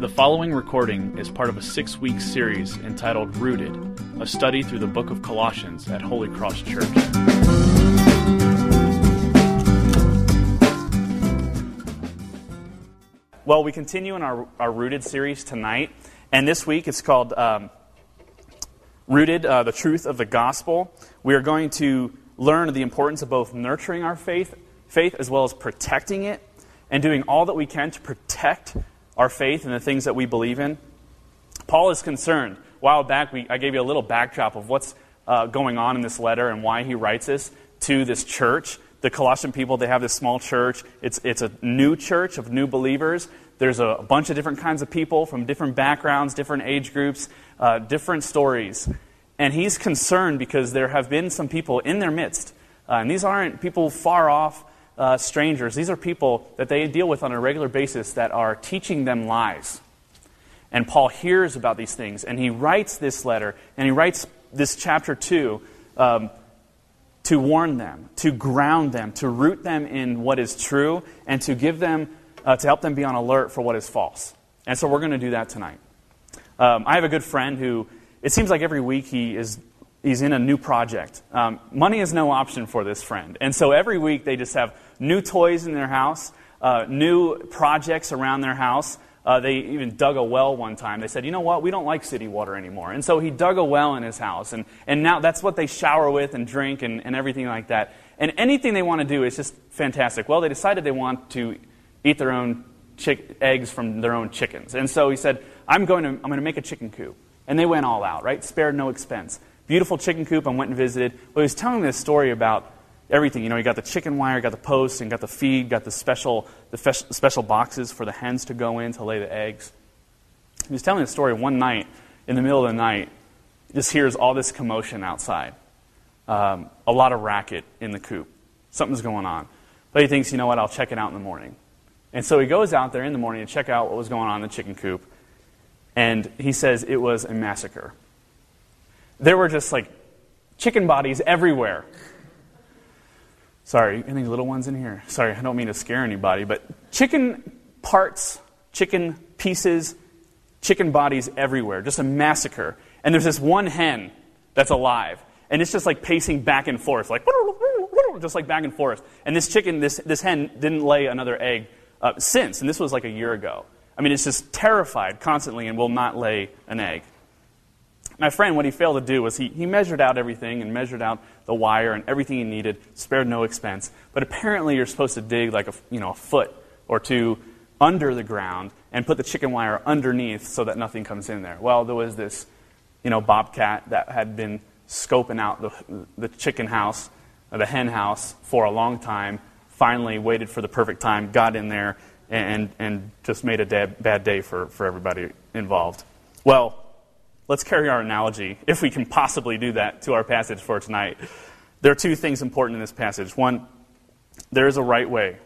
The following recording is part of a six week series entitled Rooted, a study through the book of Colossians at Holy Cross Church. Well, we continue in our, our Rooted series tonight, and this week it's called um, Rooted, uh, the Truth of the Gospel. We are going to learn the importance of both nurturing our faith, faith as well as protecting it, and doing all that we can to protect our faith and the things that we believe in. Paul is concerned. A while back, we, I gave you a little backdrop of what's uh, going on in this letter and why he writes this to this church. The Colossian people, they have this small church. It's, it's a new church of new believers. There's a, bunch of different kinds of people from different backgrounds, different age groups, uh, different stories. And he's concerned because there have been some people in their midst. Uh, and these aren't people far off uh, strangers. These are people that they deal with on a regular basis that are teaching them lies. And Paul hears about these things, and he writes this letter, and he writes this chapter 2 um, to warn them, to ground them, to root them in what is true, and to give them, uh, to help them be on alert for what is false. And so we're going to do that tonight. Um, I have a good friend who it seems like every week he is he's in a new project. Um, money is no option for this friend. And so every week they just have new toys in their house, uh, new projects around their house. Uh, they even dug a well one time. They said, you know what, we don't like city water anymore. And so he dug a well in his house. And, and now that's what they shower with and drink and, and everything like that. And anything they want to do is just fantastic. Well, they decided they want to eat their own chick- eggs from their own chickens. And so he said, I'm going to, I'm going to make a chicken coop. And they went all out, right? Spared no expense. Beautiful chicken coop. I went and visited. But he was telling me this story about everything. You know, he got the chicken wire, got the posts, and got the feed, got the special, the fe- special boxes for the hens to go in to lay the eggs. He was telling the story one night, in the middle of the night, just hears all this commotion outside. Um, a lot of racket in the coop. Something's going on. But he thinks, you know what, I'll check it out in the morning. And so he goes out there in the morning to check out what was going on in the chicken coop. And he says it was a massacre. There were just like chicken bodies everywhere. Sorry, any little ones in here? Sorry, I don't mean to scare anybody, but chicken parts, chicken pieces, chicken bodies everywhere. Just a massacre. And there's this one hen that's alive. And it's just like pacing back and forth, like just like back and forth. And this chicken, this, this hen didn't lay another egg uh, since, and this was like a year ago. I mean, it's just terrified constantly and will not lay an egg. My friend, what he failed to do was he, he measured out everything and measured out the wire and everything he needed, spared no expense. But apparently, you're supposed to dig like a, you know, a foot or two under the ground and put the chicken wire underneath so that nothing comes in there. Well, there was this you know, bobcat that had been scoping out the, the chicken house, the hen house, for a long time, finally waited for the perfect time, got in there, and, and just made a bad day for, for everybody involved. Well, let's carry our analogy, if we can possibly do that, to our passage for tonight. There are two things important in this passage. One, there is a right way.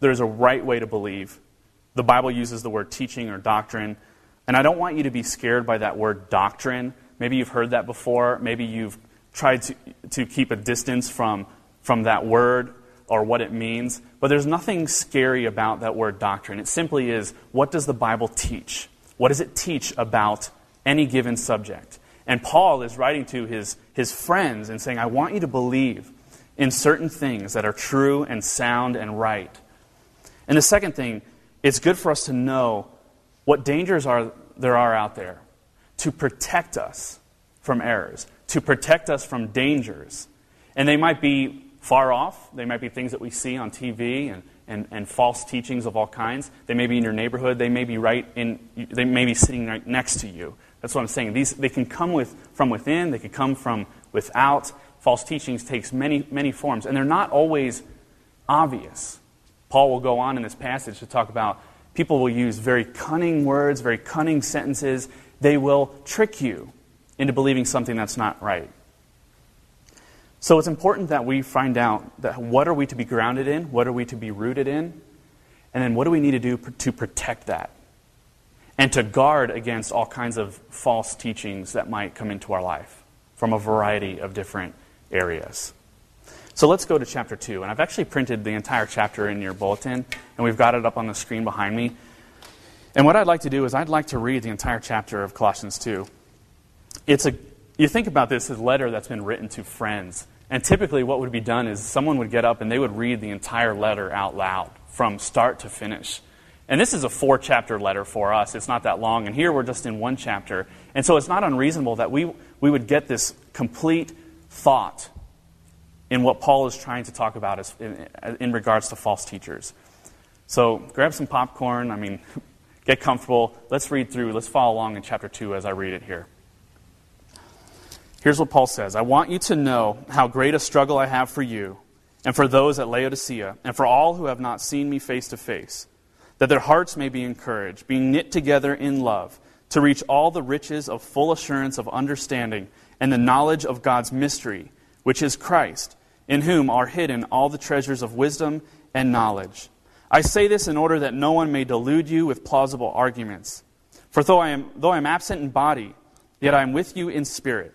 There is a right way to believe. The Bible uses the word teaching or doctrine. And I don't want you to be scared by that word doctrine. Maybe you've heard that before. Maybe you've tried to, to keep a distance from, from that word or what it means. But there's nothing scary about that word doctrine. It simply is what does the Bible teach? What does it teach about any given subject? And Paul is writing to his, his friends and saying, I want you to believe in certain things that are true and sound and right. And the second thing, it's good for us to know what dangers are, there are out there to protect us from errors, to protect us from dangers. And they might be far off. They might be things that we see on TV and, and, and false teachings of all kinds. They may be in your neighborhood. They may be right in, they may be sitting right next to you. That's what I'm saying. These, they can come with, from within, they can come from without. False teachings takes many, many forms, and they're not always obvious. Paul will go on in this passage to talk about people will use very cunning words, very cunning sentences. They will trick you into believing something that's not right. So it's important that we find out that what are we to be grounded in, what are we to be rooted in, and then what do we need to do to protect that and to guard against all kinds of false teachings that might come into our life from a variety of different areas. So let's go to chapter 2. And I've actually printed the entire chapter in your bulletin, and we've got it up on the screen behind me. And what I'd like to do is I'd like to read the entire chapter of Colossians 2. It's a, you think about this as a letter that's been written to friends. And typically, what would be done is someone would get up and they would read the entire letter out loud from start to finish. And this is a four chapter letter for us. It's not that long. And here we're just in one chapter. And so it's not unreasonable that we, we would get this complete thought in what Paul is trying to talk about as, in, in regards to false teachers. So grab some popcorn. I mean, get comfortable. Let's read through. Let's follow along in chapter 2 as I read it here. Here's what Paul says I want you to know how great a struggle I have for you, and for those at Laodicea, and for all who have not seen me face to face, that their hearts may be encouraged, being knit together in love, to reach all the riches of full assurance of understanding and the knowledge of God's mystery, which is Christ, in whom are hidden all the treasures of wisdom and knowledge. I say this in order that no one may delude you with plausible arguments. For though I am, though I am absent in body, yet I am with you in spirit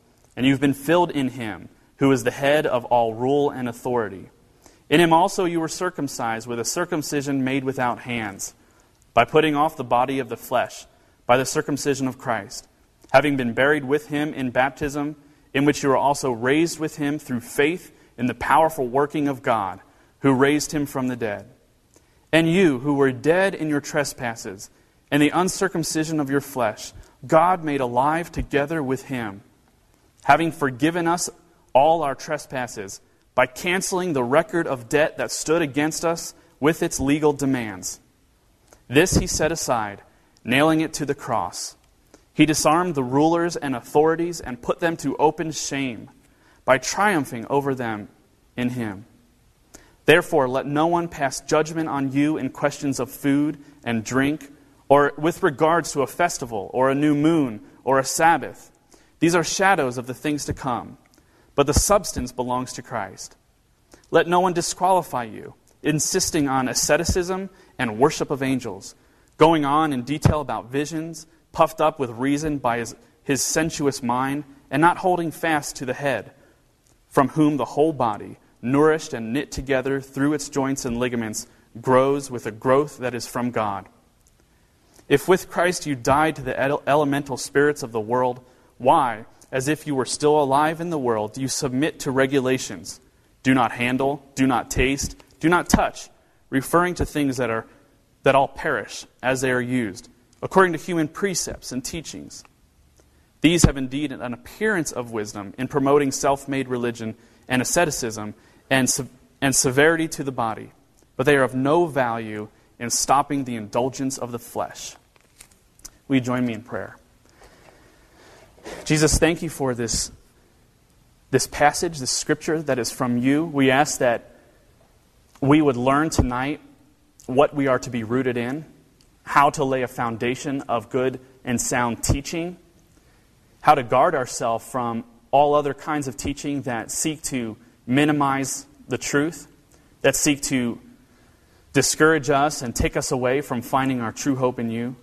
and you've been filled in him, who is the head of all rule and authority. In him also you were circumcised with a circumcision made without hands, by putting off the body of the flesh, by the circumcision of Christ, having been buried with him in baptism, in which you were also raised with him through faith in the powerful working of God, who raised him from the dead. And you, who were dead in your trespasses and the uncircumcision of your flesh, God made alive together with him having forgiven us all our trespasses by canceling the record of debt that stood against us with its legal demands. This he set aside, nailing it to the cross. He disarmed the rulers and authorities and put them to open shame by triumphing over them in him. Therefore, let no one pass judgment on you in questions of food and drink, or with regards to a festival, or a new moon, or a Sabbath these are shadows of the things to come, but the substance belongs to Christ. Let no one disqualify you, insisting on asceticism and worship of angels, going on in detail about visions, puffed up with reason by his, his sensuous mind, and not holding fast to the head, from whom the whole body, nourished and knit together through its joints and ligaments, grows with a growth that is from God. If with Christ you died to the elemental spirits of the world, why, as if you were still alive in the world, do you submit to regulations? Do not handle, do not taste, do not touch, referring to things that, are, that all perish as they are used, according to human precepts and teachings. These have indeed an appearance of wisdom in promoting self made religion and asceticism and, and severity to the body, but they are of no value in stopping the indulgence of the flesh. Will you join me in prayer? Jesus, thank you for this, this passage, this scripture that is from you. We ask that we would learn tonight what we are to be rooted in, how to lay a foundation of good and sound teaching, how to guard ourselves from all other kinds of teaching that seek to minimize the truth, that seek to discourage us and take us away from finding our true hope in you.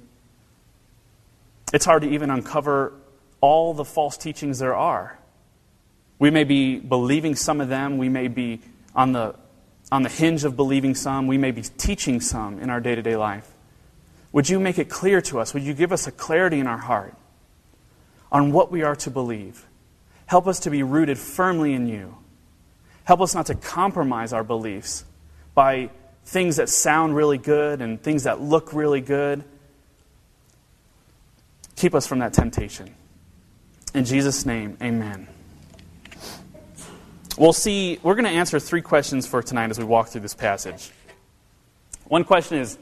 It's hard to even uncover all the false teachings there are. We may be believing some of them, we may be on the, on the hinge of believing some, we may be teaching some in our day to day life. Would you make it clear to us? Would you give us a clarity in our heart on what we are to believe? Help us to be rooted firmly in you. Help us not to compromise our beliefs by things that sound really good and things that look really good. Keep us from that temptation. In Jesus' name, amen. We'll see, we're going to answer three questions for tonight as we walk through this passage. One question is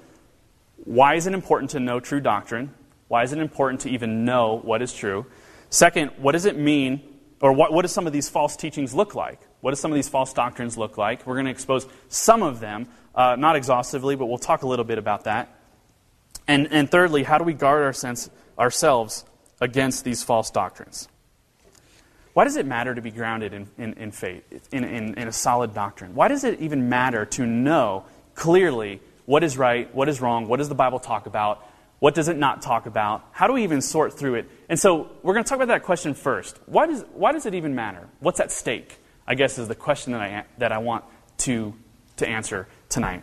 why is it important to know true doctrine? Why is it important to even know what is true? Second, what does it mean, or what, what do some of these false teachings look like? What do some of these false doctrines look like? We're going to expose some of them, uh, not exhaustively, but we'll talk a little bit about that. And, and thirdly, how do we guard our sense, ourselves against these false doctrines? Why does it matter to be grounded in, in, in faith, in, in, in a solid doctrine? Why does it even matter to know clearly what is right, what is wrong, what does the Bible talk about, what does it not talk about? How do we even sort through it? And so we're going to talk about that question first. Why does, why does it even matter? What's at stake? I guess is the question that I, that I want to, to answer tonight.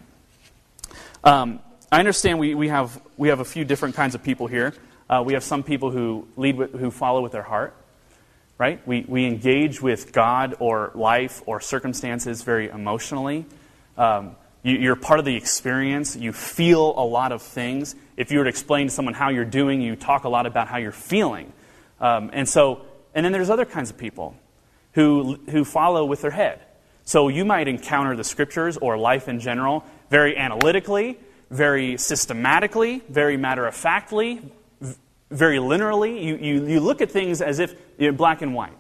Um, I understand we, we, have, we have a few different kinds of people here. Uh, we have some people who lead with, who follow with their heart, right? We, we engage with God or life or circumstances very emotionally. Um, you, are part of the experience. You feel a lot of things. If you were to explain to someone how you're doing, you talk a lot about how you're feeling. Um, and so, and then there's other kinds of people who, who follow with their head. So you might encounter the scriptures or life in general very analytically, very systematically, very matter of factly, very linearly. You, you, you look at things as if you black and white.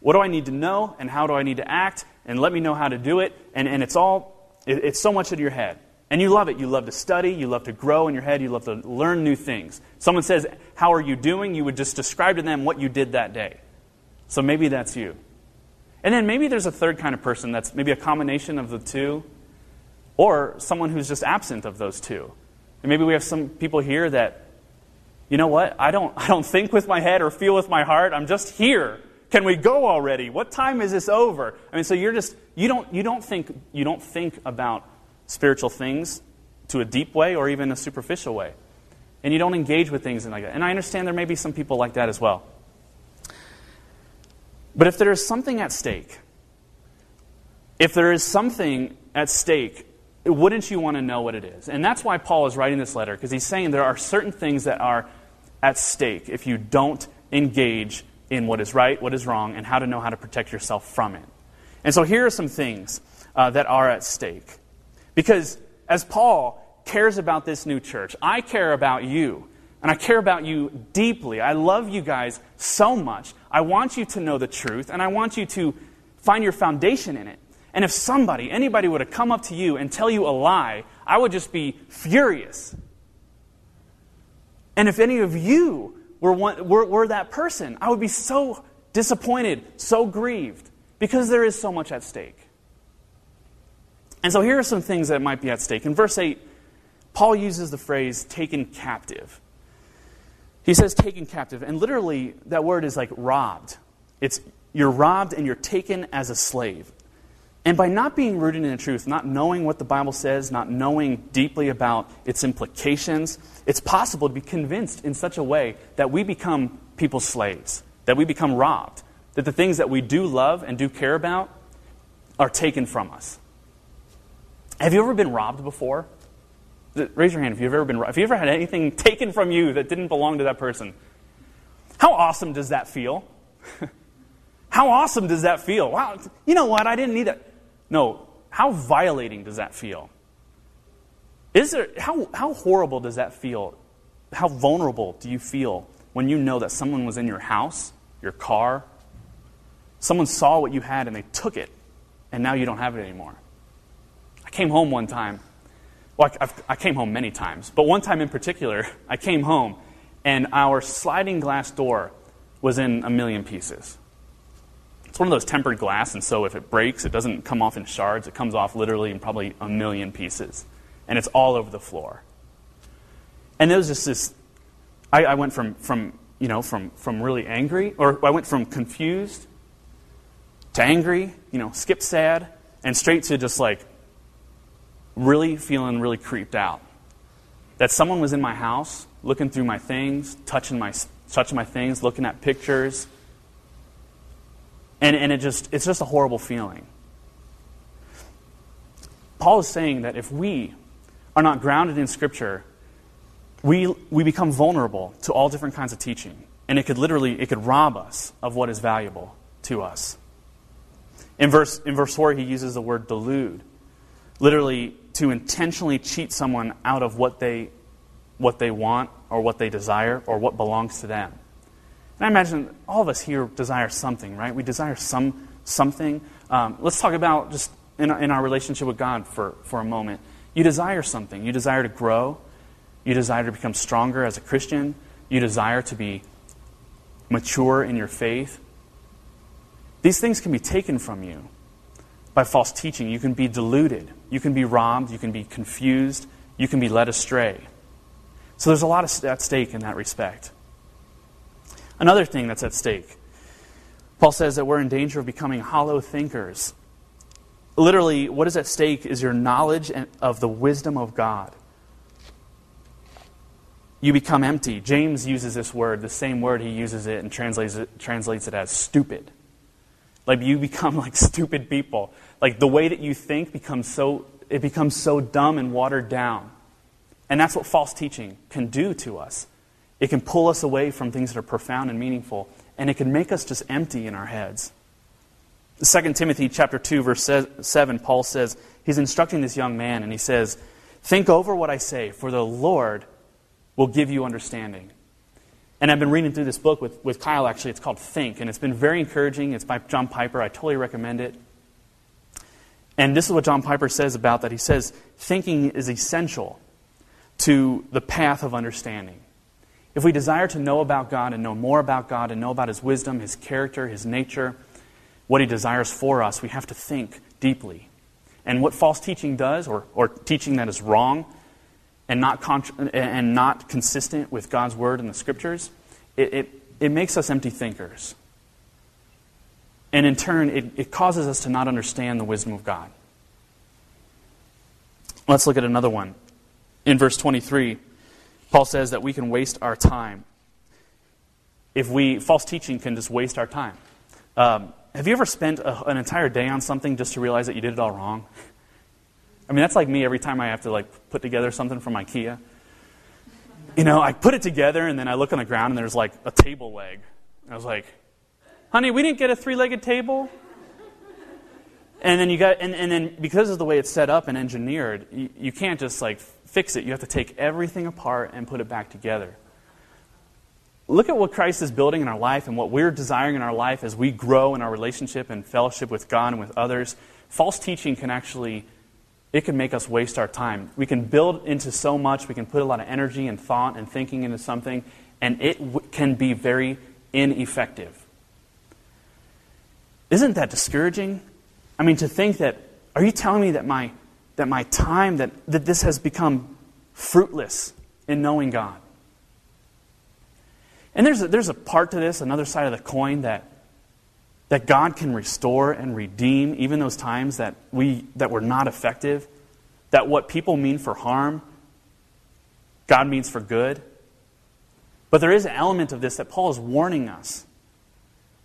What do I need to know, and how do I need to act, and let me know how to do it? And, and it's all it, it's so much in your head. And you love it. You love to study. You love to grow in your head. You love to learn new things. Someone says, How are you doing? You would just describe to them what you did that day. So maybe that's you. And then maybe there's a third kind of person that's maybe a combination of the two, or someone who's just absent of those two. And maybe we have some people here that, you know what? I don't, I don't think with my head or feel with my heart. I'm just here. Can we go already? What time is this over? I mean, so you're just, you don't, you don't, think, you don't think about spiritual things to a deep way or even a superficial way. And you don't engage with things like that. And I understand there may be some people like that as well. But if there is something at stake, if there is something at stake, wouldn't you want to know what it is? And that's why Paul is writing this letter, because he's saying there are certain things that are at stake if you don't engage in what is right, what is wrong, and how to know how to protect yourself from it. And so here are some things uh, that are at stake. Because as Paul cares about this new church, I care about you. And I care about you deeply. I love you guys so much. I want you to know the truth, and I want you to find your foundation in it. And if somebody, anybody would have come up to you and tell you a lie, I would just be furious. And if any of you were, one, were, were that person, I would be so disappointed, so grieved, because there is so much at stake. And so here are some things that might be at stake. In verse 8, Paul uses the phrase taken captive. He says taken captive, and literally that word is like robbed. It's you're robbed and you're taken as a slave. And by not being rooted in the truth, not knowing what the Bible says, not knowing deeply about its implications, it's possible to be convinced in such a way that we become people's slaves, that we become robbed, that the things that we do love and do care about are taken from us. Have you ever been robbed before? Raise your hand if you've ever been robbed. Have you ever had anything taken from you that didn't belong to that person? How awesome does that feel? How awesome does that feel? Wow, you know what? I didn't need that. No, how violating does that feel? Is there, how, how horrible does that feel? How vulnerable do you feel when you know that someone was in your house, your car, someone saw what you had and they took it, and now you don't have it anymore? I came home one time. Well, I, I came home many times, but one time in particular, I came home and our sliding glass door was in a million pieces. It's one of those tempered glass, and so if it breaks, it doesn't come off in shards. It comes off literally in probably a million pieces. And it's all over the floor. And there was just this I, I went from, from, you know, from, from really angry, or I went from confused to angry, you know, skip sad, and straight to just like really feeling really creeped out. That someone was in my house, looking through my things, touching my, touching my things, looking at pictures, and, and it just, it's just a horrible feeling. Paul is saying that if we are not grounded in Scripture, we, we become vulnerable to all different kinds of teaching. And it could literally, it could rob us of what is valuable to us. In verse, in verse 4, he uses the word delude, literally to intentionally cheat someone out of what they, what they want or what they desire or what belongs to them. And I imagine all of us here desire something, right? We desire some something. Um, let's talk about just in, in our relationship with God for, for a moment. You desire something. You desire to grow. You desire to become stronger as a Christian. You desire to be mature in your faith. These things can be taken from you by false teaching. You can be deluded. You can be robbed. You can be confused. You can be led astray. So there's a lot at stake in that respect. Another thing that's at stake Paul says that we're in danger of becoming hollow thinkers. Literally, what is at stake is your knowledge of the wisdom of God. You become empty. James uses this word, the same word he uses it and translates it, translates it as stupid. Like you become like stupid people. Like the way that you think becomes so it becomes so dumb and watered down. And that's what false teaching can do to us. It can pull us away from things that are profound and meaningful and it can make us just empty in our heads. 2 Timothy chapter 2 verse 7 Paul says he's instructing this young man and he says think over what I say for the Lord will give you understanding. And I've been reading through this book with, with Kyle actually it's called Think and it's been very encouraging. It's by John Piper. I totally recommend it. And this is what John Piper says about that. He says thinking is essential to the path of understanding. If we desire to know about God and know more about God and know about His wisdom, His character, His nature, what He desires for us, we have to think deeply. And what false teaching does, or, or teaching that is wrong and not, contra- and not consistent with God's Word and the Scriptures, it, it, it makes us empty thinkers. And in turn, it, it causes us to not understand the wisdom of God. Let's look at another one. In verse 23, Paul says that we can waste our time. If we, false teaching can just waste our time. Um, have you ever spent a, an entire day on something just to realize that you did it all wrong? I mean, that's like me every time I have to like put together something from IKEA. You know, I put it together and then I look on the ground and there's like a table leg. I was like, honey, we didn't get a three legged table. And then you got, and, and then because of the way it's set up and engineered, you, you can't just like fix it. You have to take everything apart and put it back together. Look at what Christ is building in our life and what we're desiring in our life as we grow in our relationship and fellowship with God and with others. False teaching can actually it can make us waste our time. We can build into so much, we can put a lot of energy and thought and thinking into something, and it w- can be very ineffective. Isn't that discouraging? I mean, to think that, are you telling me that my that my time, that, that this has become fruitless in knowing God. And there's a, there's a part to this, another side of the coin, that, that God can restore and redeem even those times that, we, that were not effective, that what people mean for harm, God means for good. But there is an element of this that Paul is warning us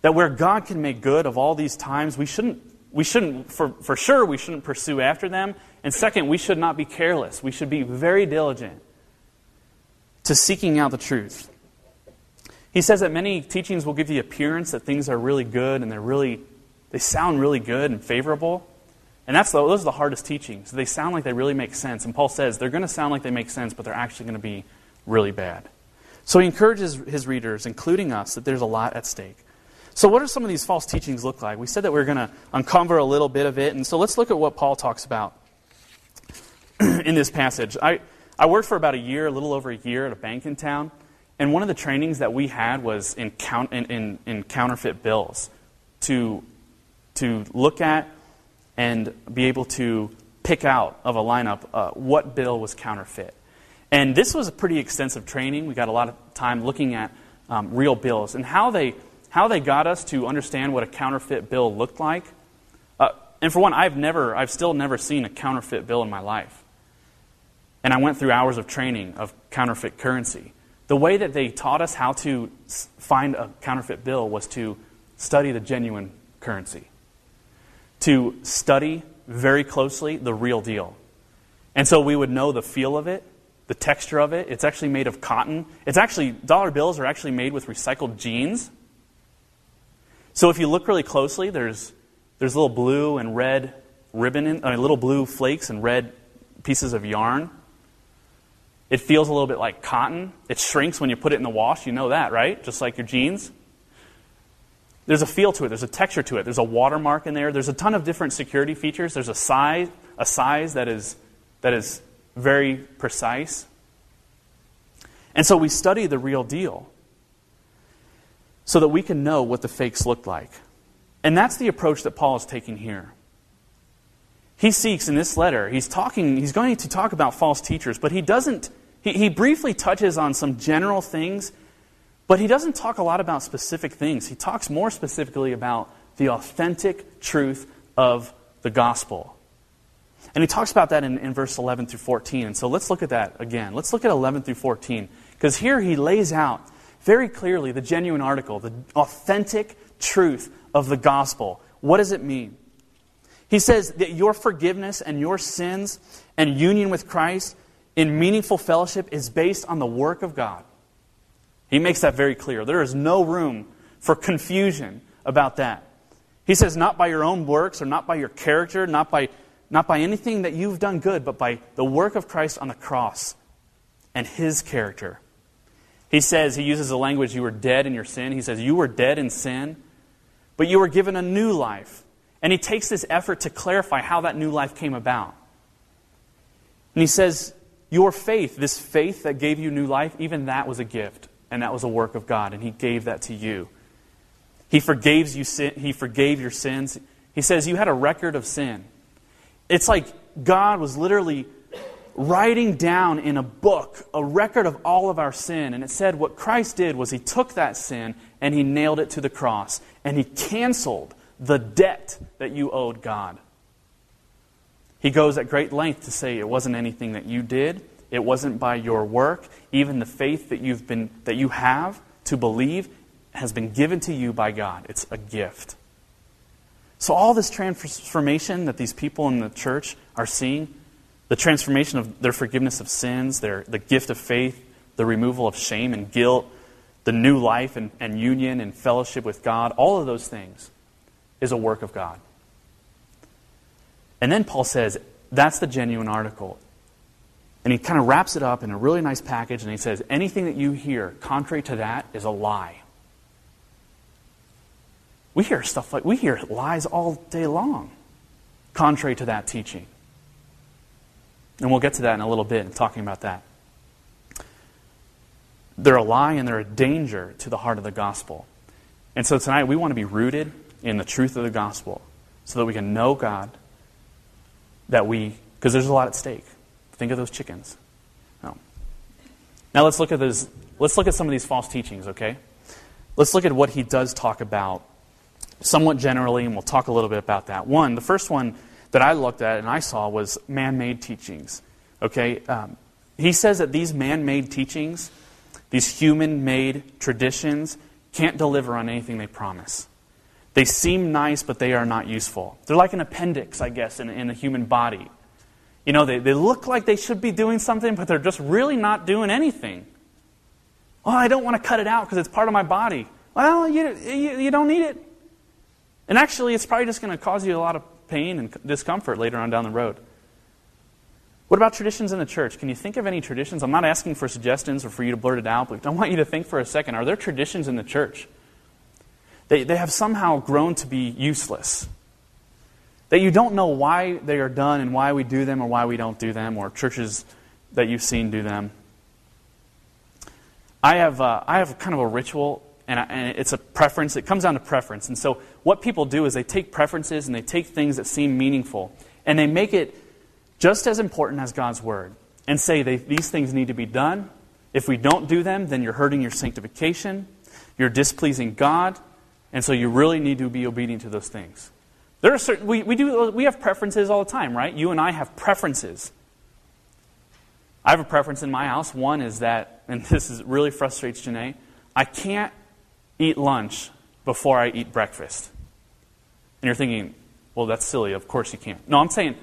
that where God can make good of all these times, we shouldn't, we shouldn't for, for sure, we shouldn't pursue after them. And second, we should not be careless. We should be very diligent to seeking out the truth. He says that many teachings will give the appearance that things are really good and they're really, they sound really good and favorable. And that's the, those are the hardest teachings. They sound like they really make sense. And Paul says they're going to sound like they make sense, but they're actually going to be really bad. So he encourages his readers, including us, that there's a lot at stake. So, what do some of these false teachings look like? We said that we are going to uncover a little bit of it. And so, let's look at what Paul talks about in this passage. I, I worked for about a year, a little over a year, at a bank in town. And one of the trainings that we had was in, count, in, in, in counterfeit bills to, to look at and be able to pick out of a lineup uh, what bill was counterfeit. And this was a pretty extensive training. We got a lot of time looking at um, real bills and how they, how they got us to understand what a counterfeit bill looked like. Uh, and for one, I've never, I've still never seen a counterfeit bill in my life. And I went through hours of training of counterfeit currency. The way that they taught us how to find a counterfeit bill was to study the genuine currency, to study very closely the real deal. And so we would know the feel of it, the texture of it. It's actually made of cotton. It's actually, dollar bills are actually made with recycled jeans. So if you look really closely, there's, there's little blue and red ribbon, in, uh, little blue flakes and red pieces of yarn. It feels a little bit like cotton. It shrinks when you put it in the wash. You know that, right? Just like your jeans. There's a feel to it. There's a texture to it. There's a watermark in there. There's a ton of different security features. There's a size, a size that is, that is very precise. And so we study the real deal so that we can know what the fakes look like. And that's the approach that Paul is taking here. He seeks in this letter, he's talking, he's going to talk about false teachers, but he doesn't, he, he briefly touches on some general things, but he doesn't talk a lot about specific things. He talks more specifically about the authentic truth of the gospel. And he talks about that in, in verse 11 through 14. And so let's look at that again. Let's look at 11 through 14. Because here he lays out very clearly the genuine article, the authentic truth of the gospel. What does it mean? He says that your forgiveness and your sins and union with Christ in meaningful fellowship is based on the work of God. He makes that very clear. There is no room for confusion about that. He says, not by your own works or not by your character, not by, not by anything that you've done good, but by the work of Christ on the cross and his character. He says, he uses the language, you were dead in your sin. He says, you were dead in sin, but you were given a new life. And he takes this effort to clarify how that new life came about. And he says, Your faith, this faith that gave you new life, even that was a gift, and that was a work of God, and he gave that to you. He forgave you sin, he forgave your sins. He says you had a record of sin. It's like God was literally writing down in a book a record of all of our sin. And it said what Christ did was he took that sin and he nailed it to the cross. And he canceled the debt that you owed God. He goes at great length to say it wasn't anything that you did, it wasn't by your work, even the faith that you've been that you have to believe has been given to you by God. It's a gift. So all this transformation that these people in the church are seeing, the transformation of their forgiveness of sins, their the gift of faith, the removal of shame and guilt, the new life and, and union and fellowship with God, all of those things is a work of God. And then Paul says, that's the genuine article. And he kind of wraps it up in a really nice package, and he says, anything that you hear contrary to that is a lie. We hear stuff like, we hear lies all day long, contrary to that teaching. And we'll get to that in a little bit, and talking about that. They're a lie and they're a danger to the heart of the gospel. And so tonight we want to be rooted in the truth of the gospel so that we can know God, that we, because there's a lot at stake. Think of those chickens. No. Now let's look at those, let's look at some of these false teachings, okay? Let's look at what he does talk about somewhat generally, and we'll talk a little bit about that. One, the first one that I looked at and I saw was man made teachings. Okay? Um, he says that these man made teachings, these human made traditions, can't deliver on anything they promise. They seem nice, but they are not useful. They're like an appendix, I guess, in, in human body. You know, they, they look like they should be doing something, but they're just really not doing anything. Oh, I don't want to cut it out because it's part of my body. Well, you, you, you don't need it. And actually, it's probably just going to cause you a lot of pain and discomfort later on down the road. What about traditions in the church? Can you think of any traditions? I'm not asking for suggestions or for you to blurt it out, but I want you to think for a second. Are there traditions in the church they, they have somehow grown to be useless. That you don't know why they are done and why we do them or why we don't do them, or churches that you've seen do them. I have, uh, I have kind of a ritual, and, I, and it's a preference. It comes down to preference. And so, what people do is they take preferences and they take things that seem meaningful, and they make it just as important as God's Word, and say they, these things need to be done. If we don't do them, then you're hurting your sanctification, you're displeasing God, and so you really need to be obedient to those things. There are certain, we, we, do, we have preferences all the time, right? You and I have preferences. I have a preference in my house. One is that, and this is, really frustrates Janae, I can't eat lunch before I eat breakfast. And you're thinking, well, that's silly. Of course you can't. No, I'm saying,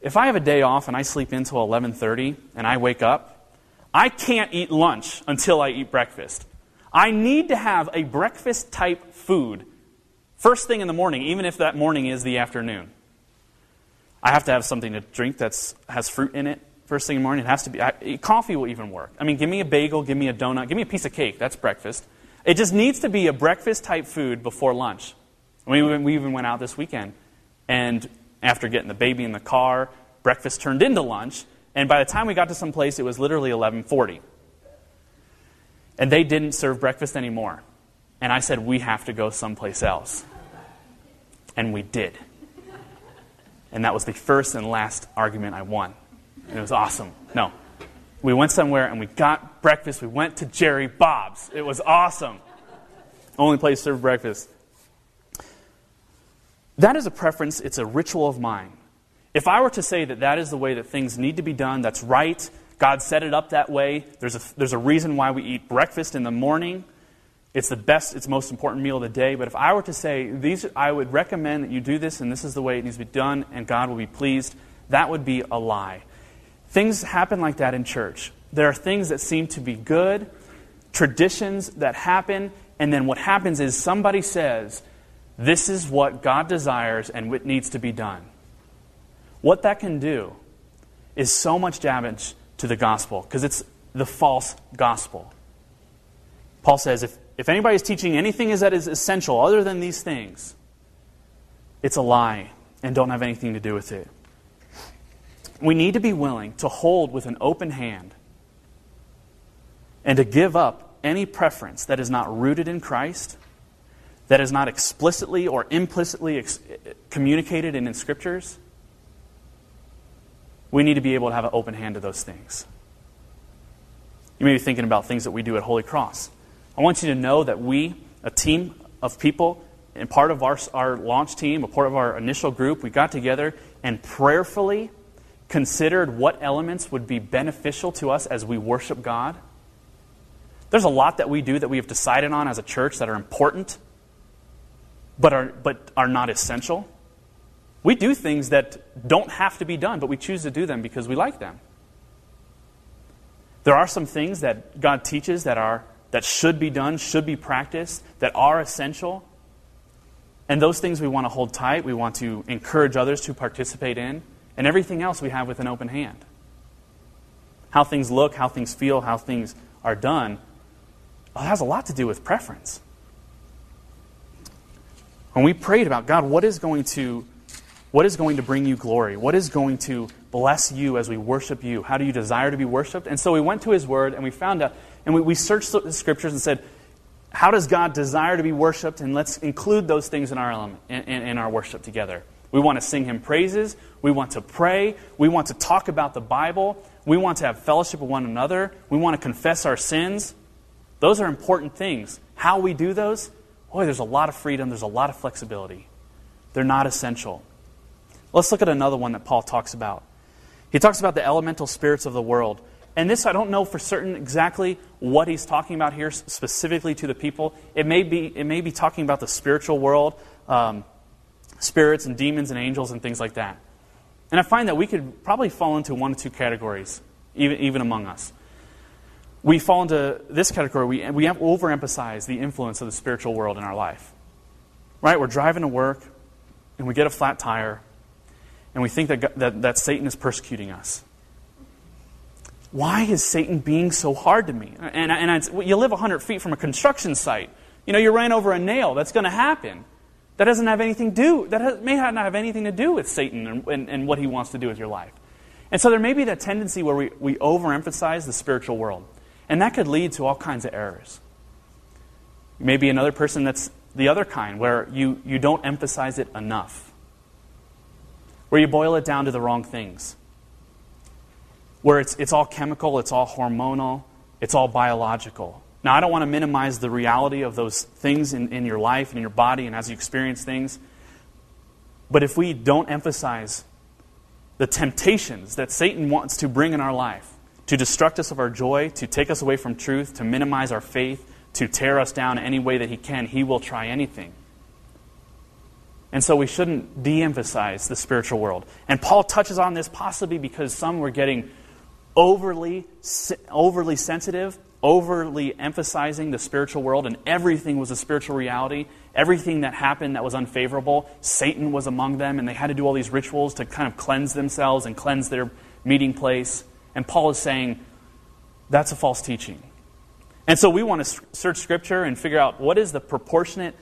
if I have a day off and I sleep until 11:30 and I wake up, I can't eat lunch until I eat breakfast. I need to have a breakfast type food first thing in the morning, even if that morning is the afternoon. I have to have something to drink that has fruit in it first thing in the morning. It has to be I, coffee will even work. I mean, give me a bagel, give me a donut, give me a piece of cake. That's breakfast. It just needs to be a breakfast type food before lunch. We, we even went out this weekend, and after getting the baby in the car, breakfast turned into lunch. And by the time we got to some place, it was literally 11:40. And they didn't serve breakfast anymore. And I said, We have to go someplace else. And we did. And that was the first and last argument I won. And it was awesome. No. We went somewhere and we got breakfast. We went to Jerry Bob's. It was awesome. Only place served breakfast. That is a preference, it's a ritual of mine. If I were to say that that is the way that things need to be done, that's right, God set it up that way, there's a, there's a reason why we eat breakfast in the morning, it's the best, it's the most important meal of the day. But if I were to say, these, I would recommend that you do this and this is the way it needs to be done and God will be pleased, that would be a lie. Things happen like that in church. There are things that seem to be good, traditions that happen, and then what happens is somebody says, This is what God desires and what needs to be done. What that can do is so much damage to the gospel because it's the false gospel. Paul says, if, if anybody is teaching anything that is essential other than these things, it's a lie and don't have anything to do with it. We need to be willing to hold with an open hand and to give up any preference that is not rooted in Christ, that is not explicitly or implicitly ex- communicated in, in scriptures. We need to be able to have an open hand to those things. You may be thinking about things that we do at Holy Cross. I want you to know that we, a team of people, and part of our, our launch team, a part of our initial group, we got together and prayerfully considered what elements would be beneficial to us as we worship God. There's a lot that we do that we have decided on as a church that are important, but are, but are not essential. We do things that don't have to be done, but we choose to do them because we like them. There are some things that God teaches that, are, that should be done, should be practiced, that are essential. And those things we want to hold tight, we want to encourage others to participate in. And everything else we have with an open hand. How things look, how things feel, how things are done, well, has a lot to do with preference. When we prayed about God, what is going to what is going to bring you glory? What is going to bless you as we worship you? How do you desire to be worshiped? And so we went to his word and we found out, and we, we searched the scriptures and said, how does God desire to be worshiped? And let's include those things in our element, in, in, in our worship together. We want to sing him praises. We want to pray. We want to talk about the Bible. We want to have fellowship with one another. We want to confess our sins. Those are important things. How we do those, boy, there's a lot of freedom, there's a lot of flexibility. They're not essential. Let's look at another one that Paul talks about. He talks about the elemental spirits of the world. And this, I don't know for certain exactly what he's talking about here, specifically to the people. It may be, it may be talking about the spiritual world. Um, spirits and demons and angels and things like that. And I find that we could probably fall into one or two categories, even, even among us. We fall into this category, we, we overemphasize the influence of the spiritual world in our life. Right? We're driving to work, and we get a flat tire, and we think that, that, that Satan is persecuting us. Why is Satan being so hard to me? And, and you live 100 feet from a construction site. You know, you ran over a nail. That's going to happen. That doesn't have anything to do, that has, may not have anything to do with Satan and, and, and what he wants to do with your life. And so there may be that tendency where we, we overemphasize the spiritual world. And that could lead to all kinds of errors. Maybe another person that's the other kind, where you, you don't emphasize it enough, where you boil it down to the wrong things, where it's, it's all chemical, it's all hormonal, it's all biological. Now, I don't want to minimize the reality of those things in, in your life and in your body and as you experience things. But if we don't emphasize the temptations that Satan wants to bring in our life, to destruct us of our joy, to take us away from truth, to minimize our faith, to tear us down any way that he can, he will try anything. And so we shouldn't de emphasize the spiritual world. And Paul touches on this possibly because some were getting overly, overly sensitive overly emphasizing the spiritual world and everything was a spiritual reality. Everything that happened that was unfavorable, Satan was among them, and they had to do all these rituals to kind of cleanse themselves and cleanse their meeting place. And Paul is saying that's a false teaching. And so we want to search Scripture and figure out what is the proportionate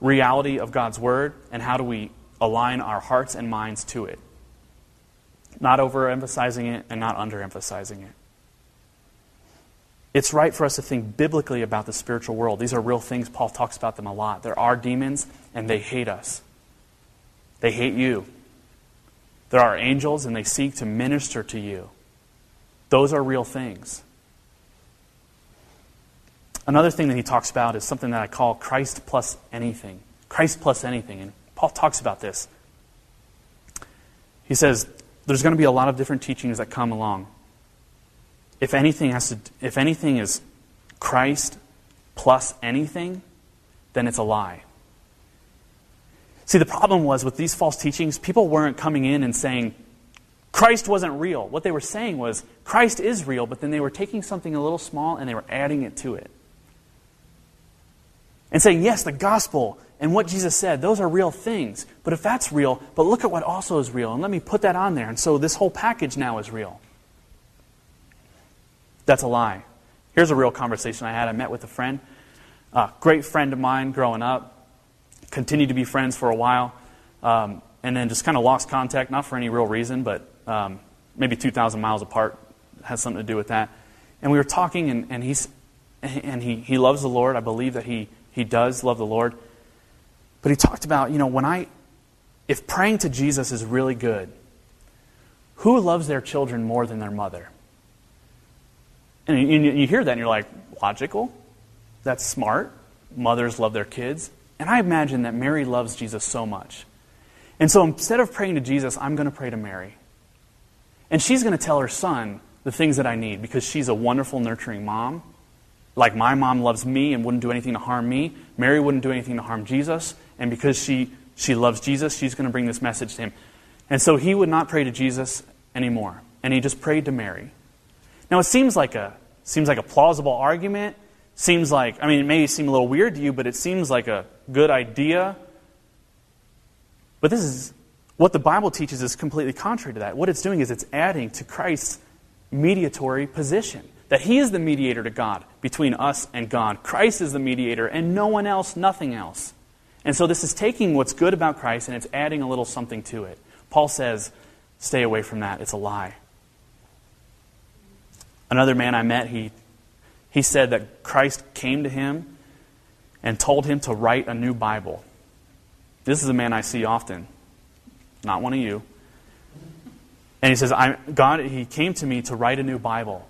reality of God's Word and how do we align our hearts and minds to it. Not overemphasizing it and not underemphasizing it. It's right for us to think biblically about the spiritual world. These are real things. Paul talks about them a lot. There are demons, and they hate us. They hate you. There are angels, and they seek to minister to you. Those are real things. Another thing that he talks about is something that I call Christ plus anything. Christ plus anything. And Paul talks about this. He says there's going to be a lot of different teachings that come along. If anything has to if anything is Christ plus anything, then it's a lie. See, the problem was with these false teachings, people weren't coming in and saying, Christ wasn't real. What they were saying was, Christ is real, but then they were taking something a little small and they were adding it to it. And saying, yes, the gospel and what Jesus said, those are real things. But if that's real, but look at what also is real, and let me put that on there. And so this whole package now is real. That's a lie. Here's a real conversation I had. I met with a friend, a great friend of mine growing up, continued to be friends for a while, um, and then just kind of lost contact, not for any real reason, but um, maybe 2,000 miles apart has something to do with that. And we were talking, and, and, he's, and he, he loves the Lord. I believe that he, he does love the Lord. But he talked about, you know, when I, if praying to Jesus is really good, who loves their children more than their mother? And you, you hear that and you're like, logical? That's smart. Mothers love their kids. And I imagine that Mary loves Jesus so much. And so instead of praying to Jesus, I'm going to pray to Mary. And she's going to tell her son the things that I need because she's a wonderful, nurturing mom. Like my mom loves me and wouldn't do anything to harm me, Mary wouldn't do anything to harm Jesus. And because she, she loves Jesus, she's going to bring this message to him. And so he would not pray to Jesus anymore. And he just prayed to Mary. Now it seems like a seems like a plausible argument. Seems like I mean it may seem a little weird to you, but it seems like a good idea. But this is what the Bible teaches is completely contrary to that. What it's doing is it's adding to Christ's mediatory position. That he is the mediator to God between us and God. Christ is the mediator and no one else, nothing else. And so this is taking what's good about Christ and it's adding a little something to it. Paul says, stay away from that. It's a lie. Another man I met, he, he said that Christ came to him and told him to write a new Bible. This is a man I see often, not one of you. And he says, I, God, he came to me to write a new Bible.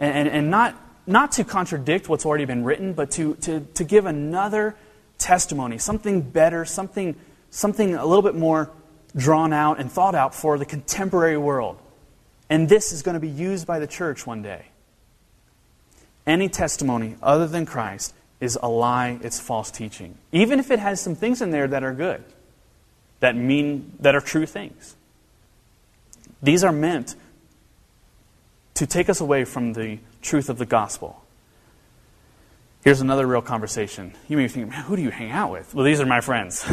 And, and, and not, not to contradict what's already been written, but to, to, to give another testimony, something better, something, something a little bit more drawn out and thought out for the contemporary world. And this is going to be used by the church one day. Any testimony other than Christ is a lie, it's false teaching. Even if it has some things in there that are good, that mean that are true things. These are meant to take us away from the truth of the gospel. Here's another real conversation. You may be thinking, who do you hang out with? Well, these are my friends.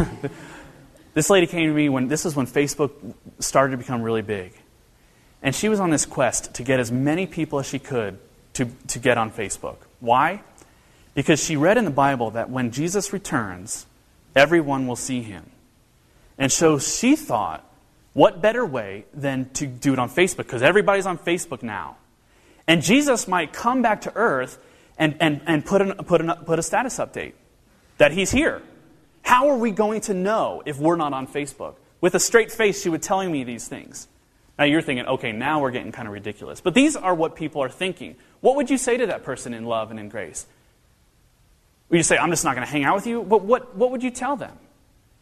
this lady came to me when this is when Facebook started to become really big. And she was on this quest to get as many people as she could to, to get on Facebook. Why? Because she read in the Bible that when Jesus returns, everyone will see him. And so she thought, what better way than to do it on Facebook? Because everybody's on Facebook now. And Jesus might come back to earth and, and, and put, an, put, an, put a status update that he's here. How are we going to know if we're not on Facebook? With a straight face, she was telling me these things. Now you're thinking, okay, now we're getting kind of ridiculous. But these are what people are thinking. What would you say to that person in love and in grace? Would you say, I'm just not going to hang out with you? But what, what would you tell them?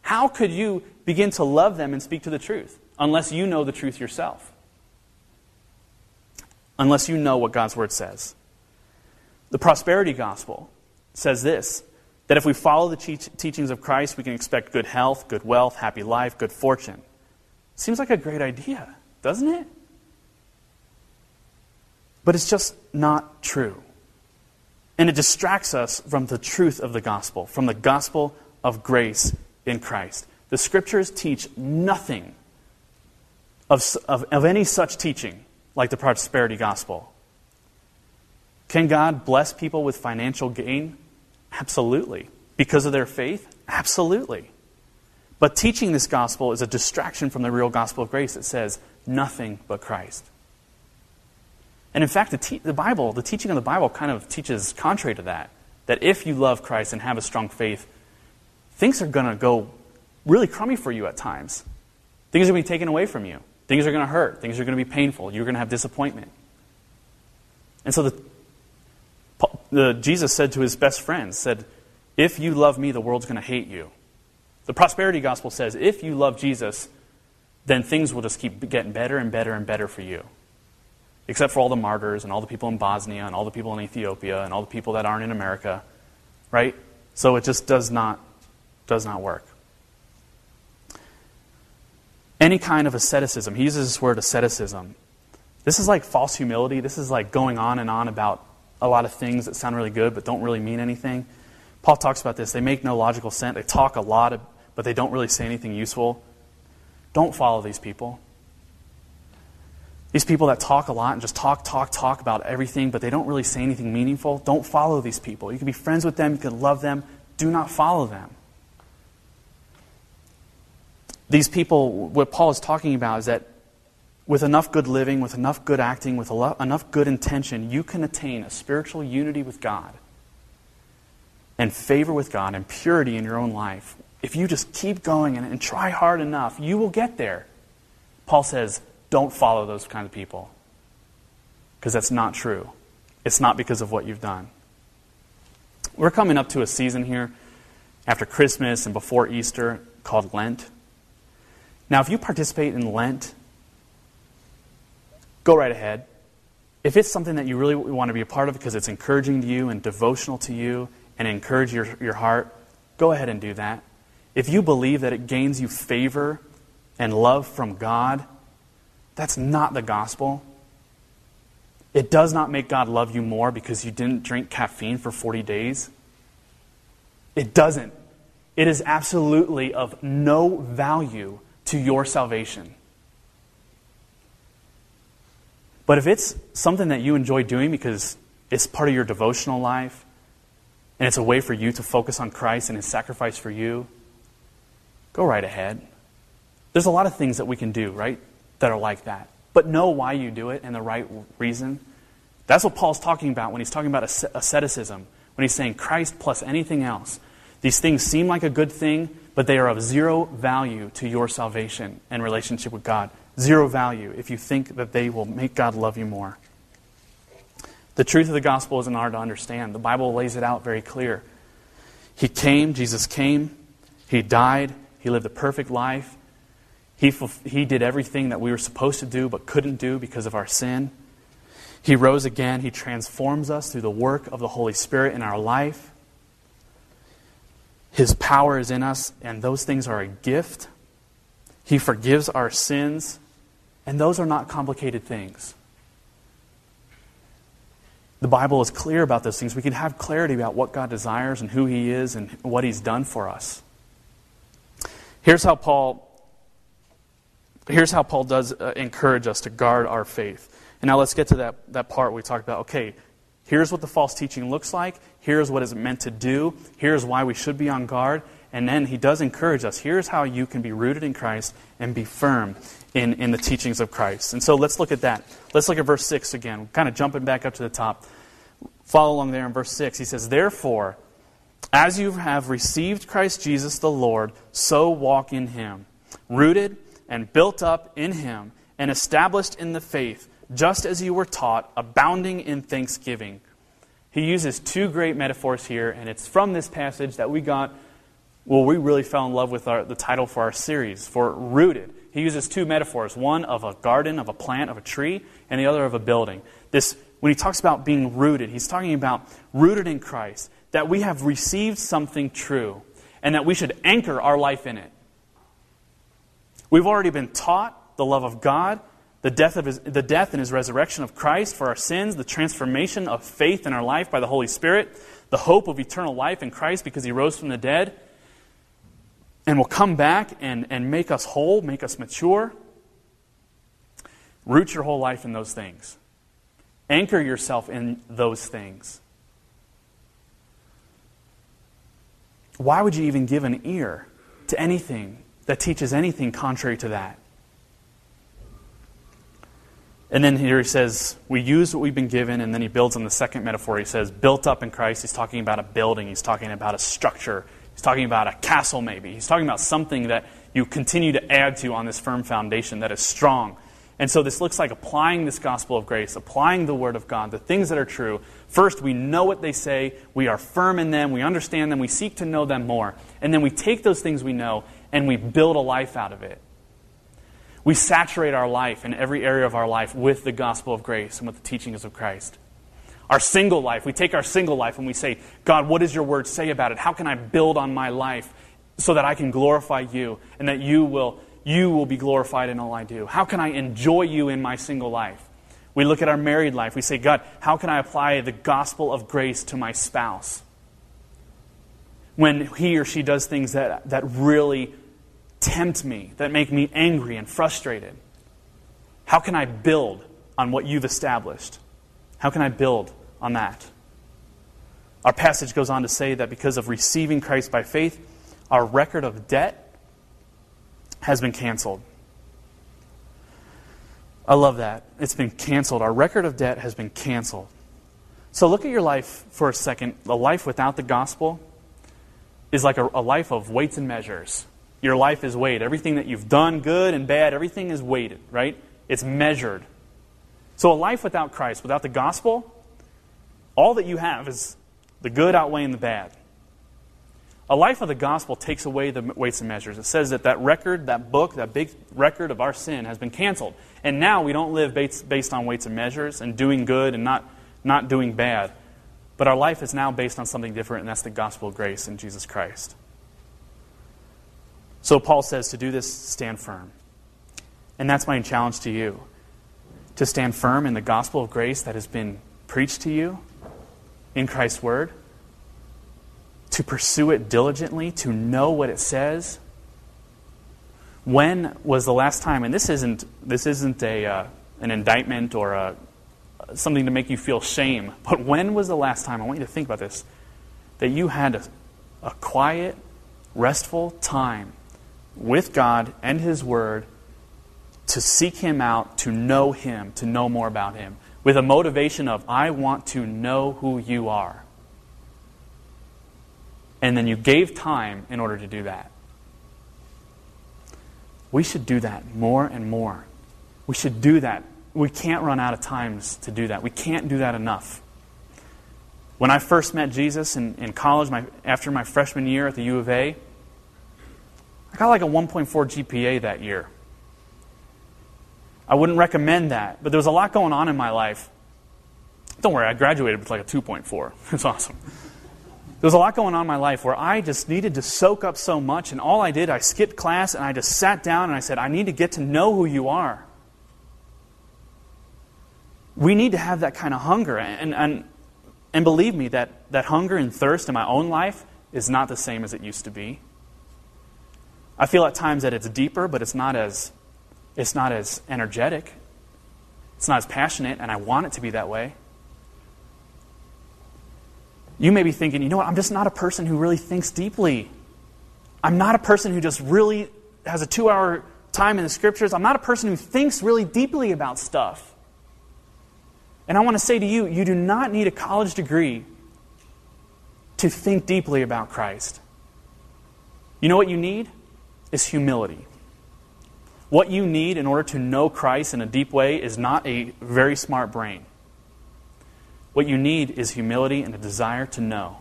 How could you begin to love them and speak to the truth unless you know the truth yourself? Unless you know what God's Word says. The prosperity gospel says this that if we follow the teachings of Christ, we can expect good health, good wealth, happy life, good fortune. Seems like a great idea doesn't it? But it's just not true. And it distracts us from the truth of the gospel, from the gospel of grace in Christ. The scriptures teach nothing of, of, of any such teaching like the prosperity gospel. Can God bless people with financial gain? Absolutely. Because of their faith? Absolutely. But teaching this gospel is a distraction from the real gospel of grace that says, nothing but Christ. And in fact, the, te- the Bible, the teaching of the Bible kind of teaches contrary to that. That if you love Christ and have a strong faith, things are going to go really crummy for you at times. Things are going to be taken away from you. Things are going to hurt. Things are going to be painful. You're going to have disappointment. And so the, the, Jesus said to his best friends, said, if you love me, the world's going to hate you. The prosperity gospel says, if you love Jesus, then things will just keep getting better and better and better for you except for all the martyrs and all the people in Bosnia and all the people in Ethiopia and all the people that aren't in America, right? So it just does not does not work. Any kind of asceticism, he uses this word asceticism. This is like false humility. This is like going on and on about a lot of things that sound really good but don't really mean anything. Paul talks about this. They make no logical sense. They talk a lot, but they don't really say anything useful. Don't follow these people. These people that talk a lot and just talk, talk, talk about everything, but they don't really say anything meaningful, don't follow these people. You can be friends with them, you can love them, do not follow them. These people, what Paul is talking about is that with enough good living, with enough good acting, with enough good intention, you can attain a spiritual unity with God and favor with God and purity in your own life. If you just keep going and, and try hard enough, you will get there. Paul says, don't follow those kind of people. Because that's not true. It's not because of what you've done. We're coming up to a season here after Christmas and before Easter called Lent. Now, if you participate in Lent, go right ahead. If it's something that you really want to be a part of because it's encouraging to you and devotional to you and encourage your, your heart, go ahead and do that. If you believe that it gains you favor and love from God that's not the gospel. It does not make God love you more because you didn't drink caffeine for 40 days. It doesn't. It is absolutely of no value to your salvation. But if it's something that you enjoy doing because it's part of your devotional life and it's a way for you to focus on Christ and His sacrifice for you, go right ahead. There's a lot of things that we can do, right? that are like that. But know why you do it and the right reason. That's what Paul's talking about when he's talking about asceticism, when he's saying Christ plus anything else. These things seem like a good thing, but they are of zero value to your salvation and relationship with God. Zero value if you think that they will make God love you more. The truth of the gospel isn't hard to understand. The Bible lays it out very clear. He came, Jesus came, He died, He lived a perfect life, he, he did everything that we were supposed to do but couldn't do because of our sin. He rose again. He transforms us through the work of the Holy Spirit in our life. His power is in us, and those things are a gift. He forgives our sins, and those are not complicated things. The Bible is clear about those things. We can have clarity about what God desires and who He is and what He's done for us. Here's how Paul here's how Paul does uh, encourage us to guard our faith. And now let's get to that, that part we talked about. Okay, here's what the false teaching looks like. Here's what it's meant to do. Here's why we should be on guard. And then he does encourage us. Here's how you can be rooted in Christ and be firm in, in the teachings of Christ. And so let's look at that. Let's look at verse 6 again, kind of jumping back up to the top. Follow along there in verse 6. He says, Therefore, as you have received Christ Jesus the Lord, so walk in him, rooted and built up in him and established in the faith, just as you were taught, abounding in thanksgiving. He uses two great metaphors here, and it's from this passage that we got, well, we really fell in love with our, the title for our series, for rooted. He uses two metaphors one of a garden, of a plant, of a tree, and the other of a building. This, when he talks about being rooted, he's talking about rooted in Christ, that we have received something true, and that we should anchor our life in it. We've already been taught the love of God, the death, of his, the death and his resurrection of Christ for our sins, the transformation of faith in our life by the Holy Spirit, the hope of eternal life in Christ because he rose from the dead, and will come back and, and make us whole, make us mature. Root your whole life in those things. Anchor yourself in those things. Why would you even give an ear to anything that teaches anything contrary to that. And then here he says, we use what we've been given, and then he builds on the second metaphor. He says, built up in Christ. He's talking about a building, he's talking about a structure, he's talking about a castle, maybe. He's talking about something that you continue to add to on this firm foundation that is strong. And so this looks like applying this gospel of grace, applying the word of God, the things that are true. First, we know what they say, we are firm in them, we understand them, we seek to know them more. And then we take those things we know and we build a life out of it. We saturate our life in every area of our life with the gospel of grace and with the teachings of Christ. Our single life, we take our single life and we say, God, what does your word say about it? How can I build on my life so that I can glorify you and that you will, you will be glorified in all I do? How can I enjoy you in my single life? We look at our married life. We say, God, how can I apply the gospel of grace to my spouse? When he or she does things that, that really tempt me, that make me angry and frustrated? How can I build on what you've established? How can I build on that? Our passage goes on to say that because of receiving Christ by faith, our record of debt has been canceled. I love that. It's been canceled. Our record of debt has been canceled. So look at your life for a second. A life without the gospel is like a, a life of weights and measures. Your life is weighed. Everything that you've done, good and bad, everything is weighted, right? It's measured. So a life without Christ, without the gospel, all that you have is the good outweighing the bad. A life of the gospel takes away the weights and measures. It says that that record, that book, that big record of our sin has been canceled. And now we don't live based, based on weights and measures and doing good and not, not doing bad. But our life is now based on something different, and that's the gospel of grace in Jesus Christ. So Paul says to do this, stand firm. And that's my challenge to you to stand firm in the gospel of grace that has been preached to you in Christ's word, to pursue it diligently, to know what it says. When was the last time, and this isn't, this isn't a, uh, an indictment or a, something to make you feel shame, but when was the last time, I want you to think about this, that you had a, a quiet, restful time with God and His Word to seek Him out, to know Him, to know more about Him, with a motivation of, I want to know who you are. And then you gave time in order to do that. We should do that more and more. We should do that. We can't run out of times to do that. We can't do that enough. When I first met Jesus in, in college, my, after my freshman year at the U of A, I got like a 1.4 GPA that year. I wouldn't recommend that, but there was a lot going on in my life. Don't worry, I graduated with like a 2.4. It's awesome. There was a lot going on in my life where I just needed to soak up so much, and all I did, I skipped class and I just sat down and I said, I need to get to know who you are. We need to have that kind of hunger. And, and, and believe me, that, that hunger and thirst in my own life is not the same as it used to be. I feel at times that it's deeper, but it's not as it's not as energetic. It's not as passionate, and I want it to be that way. You may be thinking, you know what, I'm just not a person who really thinks deeply. I'm not a person who just really has a two hour time in the scriptures. I'm not a person who thinks really deeply about stuff. And I want to say to you, you do not need a college degree to think deeply about Christ. You know what you need? is humility. What you need in order to know Christ in a deep way is not a very smart brain. What you need is humility and a desire to know,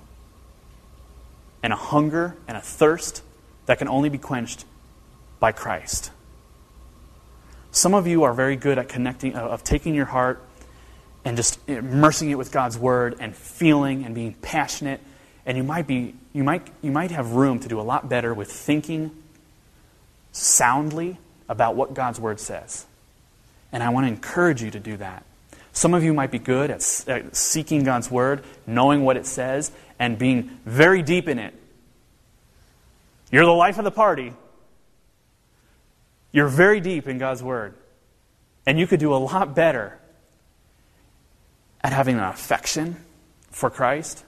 and a hunger and a thirst that can only be quenched by Christ. Some of you are very good at connecting, uh, of taking your heart and just immersing it with God's word and feeling and being passionate. And you might be, you might, you might have room to do a lot better with thinking soundly about what God's Word says. And I want to encourage you to do that. Some of you might be good at, at seeking God's Word, knowing what it says, and being very deep in it. You're the life of the party. You're very deep in God's Word. And you could do a lot better at having an affection for Christ,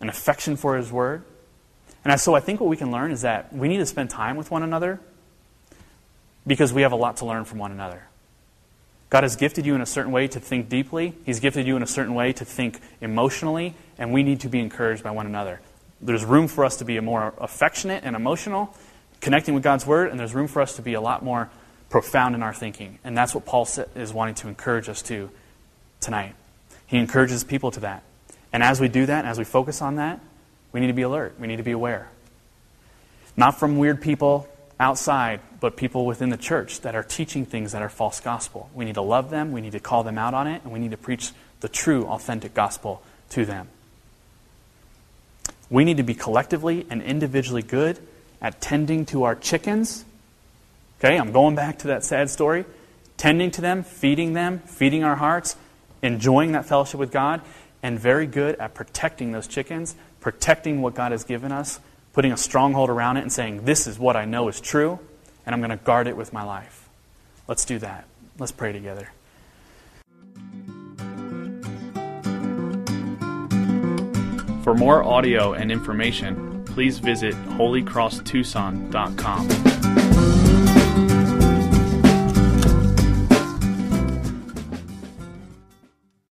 an affection for His Word. And so I think what we can learn is that we need to spend time with one another because we have a lot to learn from one another. God has gifted you in a certain way to think deeply, He's gifted you in a certain way to think emotionally, and we need to be encouraged by one another. There's room for us to be more affectionate and emotional, connecting with God's Word, and there's room for us to be a lot more profound in our thinking. And that's what Paul is wanting to encourage us to tonight. He encourages people to that. And as we do that, as we focus on that, we need to be alert. We need to be aware. Not from weird people outside, but people within the church that are teaching things that are false gospel. We need to love them, we need to call them out on it, and we need to preach the true, authentic gospel to them. We need to be collectively and individually good at tending to our chickens. Okay, I'm going back to that sad story. Tending to them, feeding them, feeding our hearts, enjoying that fellowship with God, and very good at protecting those chickens, protecting what God has given us, putting a stronghold around it and saying, This is what I know is true, and I'm going to guard it with my life. Let's do that. Let's pray together. For more audio and information, please visit holycrosstucson.com.